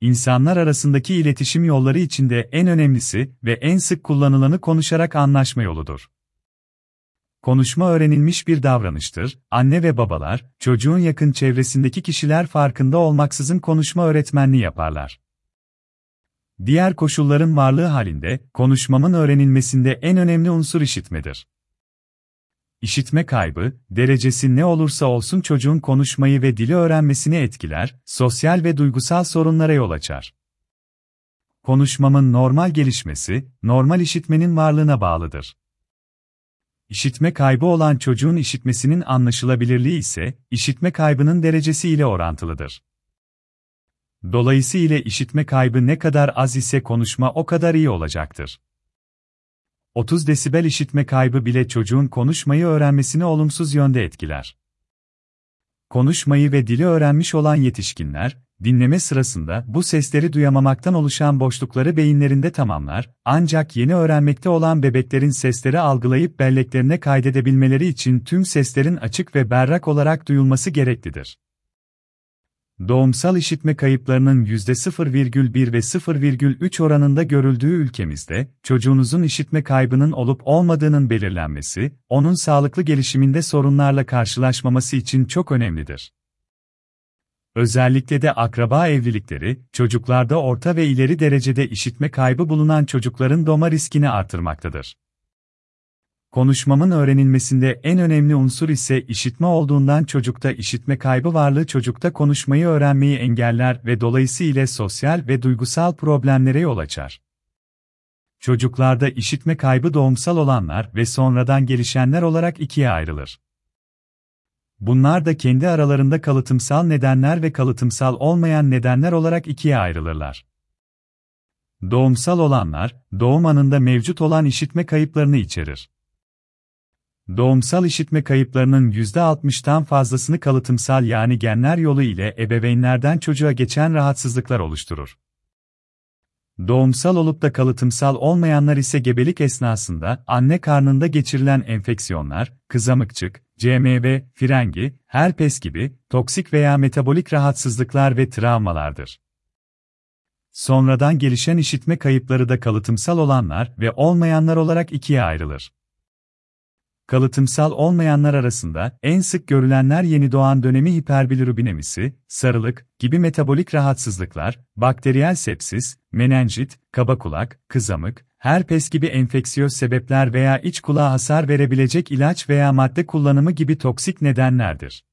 insanlar arasındaki iletişim yolları içinde en önemlisi ve en sık kullanılanı konuşarak anlaşma yoludur. Konuşma öğrenilmiş bir davranıştır. Anne ve babalar, çocuğun yakın çevresindeki kişiler farkında olmaksızın konuşma öğretmenliği yaparlar. Diğer koşulların varlığı halinde, konuşmamın öğrenilmesinde en önemli unsur işitmedir. İşitme kaybı, derecesi ne olursa olsun çocuğun konuşmayı ve dili öğrenmesini etkiler, sosyal ve duygusal sorunlara yol açar. Konuşmamın normal gelişmesi, normal işitmenin varlığına bağlıdır. İşitme kaybı olan çocuğun işitmesinin anlaşılabilirliği ise, işitme kaybının derecesi ile orantılıdır. Dolayısıyla işitme kaybı ne kadar az ise konuşma o kadar iyi olacaktır. 30 desibel işitme kaybı bile çocuğun konuşmayı öğrenmesini olumsuz yönde etkiler. Konuşmayı ve dili öğrenmiş olan yetişkinler, dinleme sırasında bu sesleri duyamamaktan oluşan boşlukları beyinlerinde tamamlar, ancak yeni öğrenmekte olan bebeklerin sesleri algılayıp belleklerine kaydedebilmeleri için tüm seslerin açık ve berrak olarak duyulması gereklidir. Doğumsal işitme kayıplarının %0,1 ve 0,3 oranında görüldüğü ülkemizde, çocuğunuzun işitme kaybının olup olmadığının belirlenmesi, onun sağlıklı gelişiminde sorunlarla karşılaşmaması için çok önemlidir. Özellikle de akraba evlilikleri, çocuklarda orta ve ileri derecede işitme kaybı bulunan çocukların doğma riskini artırmaktadır. Konuşmamın öğrenilmesinde en önemli unsur ise işitme olduğundan çocukta işitme kaybı varlığı çocukta konuşmayı öğrenmeyi engeller ve dolayısıyla sosyal ve duygusal problemlere yol açar. Çocuklarda işitme kaybı doğumsal olanlar ve sonradan gelişenler olarak ikiye ayrılır. Bunlar da kendi aralarında kalıtımsal nedenler ve kalıtımsal olmayan nedenler olarak ikiye ayrılırlar. Doğumsal olanlar, doğum anında mevcut olan işitme kayıplarını içerir. Doğumsal işitme kayıplarının %60'tan fazlasını kalıtımsal yani genler yolu ile ebeveynlerden çocuğa geçen rahatsızlıklar oluşturur. Doğumsal olup da kalıtımsal olmayanlar ise gebelik esnasında anne karnında geçirilen enfeksiyonlar, kızamıkçık, CMV, frengi, herpes gibi toksik veya metabolik rahatsızlıklar ve travmalardır. Sonradan gelişen işitme kayıpları da kalıtımsal olanlar ve olmayanlar olarak ikiye ayrılır. Kalıtımsal olmayanlar arasında en sık görülenler yeni doğan dönemi hiperbilirubinemisi, sarılık gibi metabolik rahatsızlıklar, bakteriyel sepsis, menenjit, kaba kulak, kızamık, herpes gibi enfeksiyöz sebepler veya iç kulağa hasar verebilecek ilaç veya madde kullanımı gibi toksik nedenlerdir.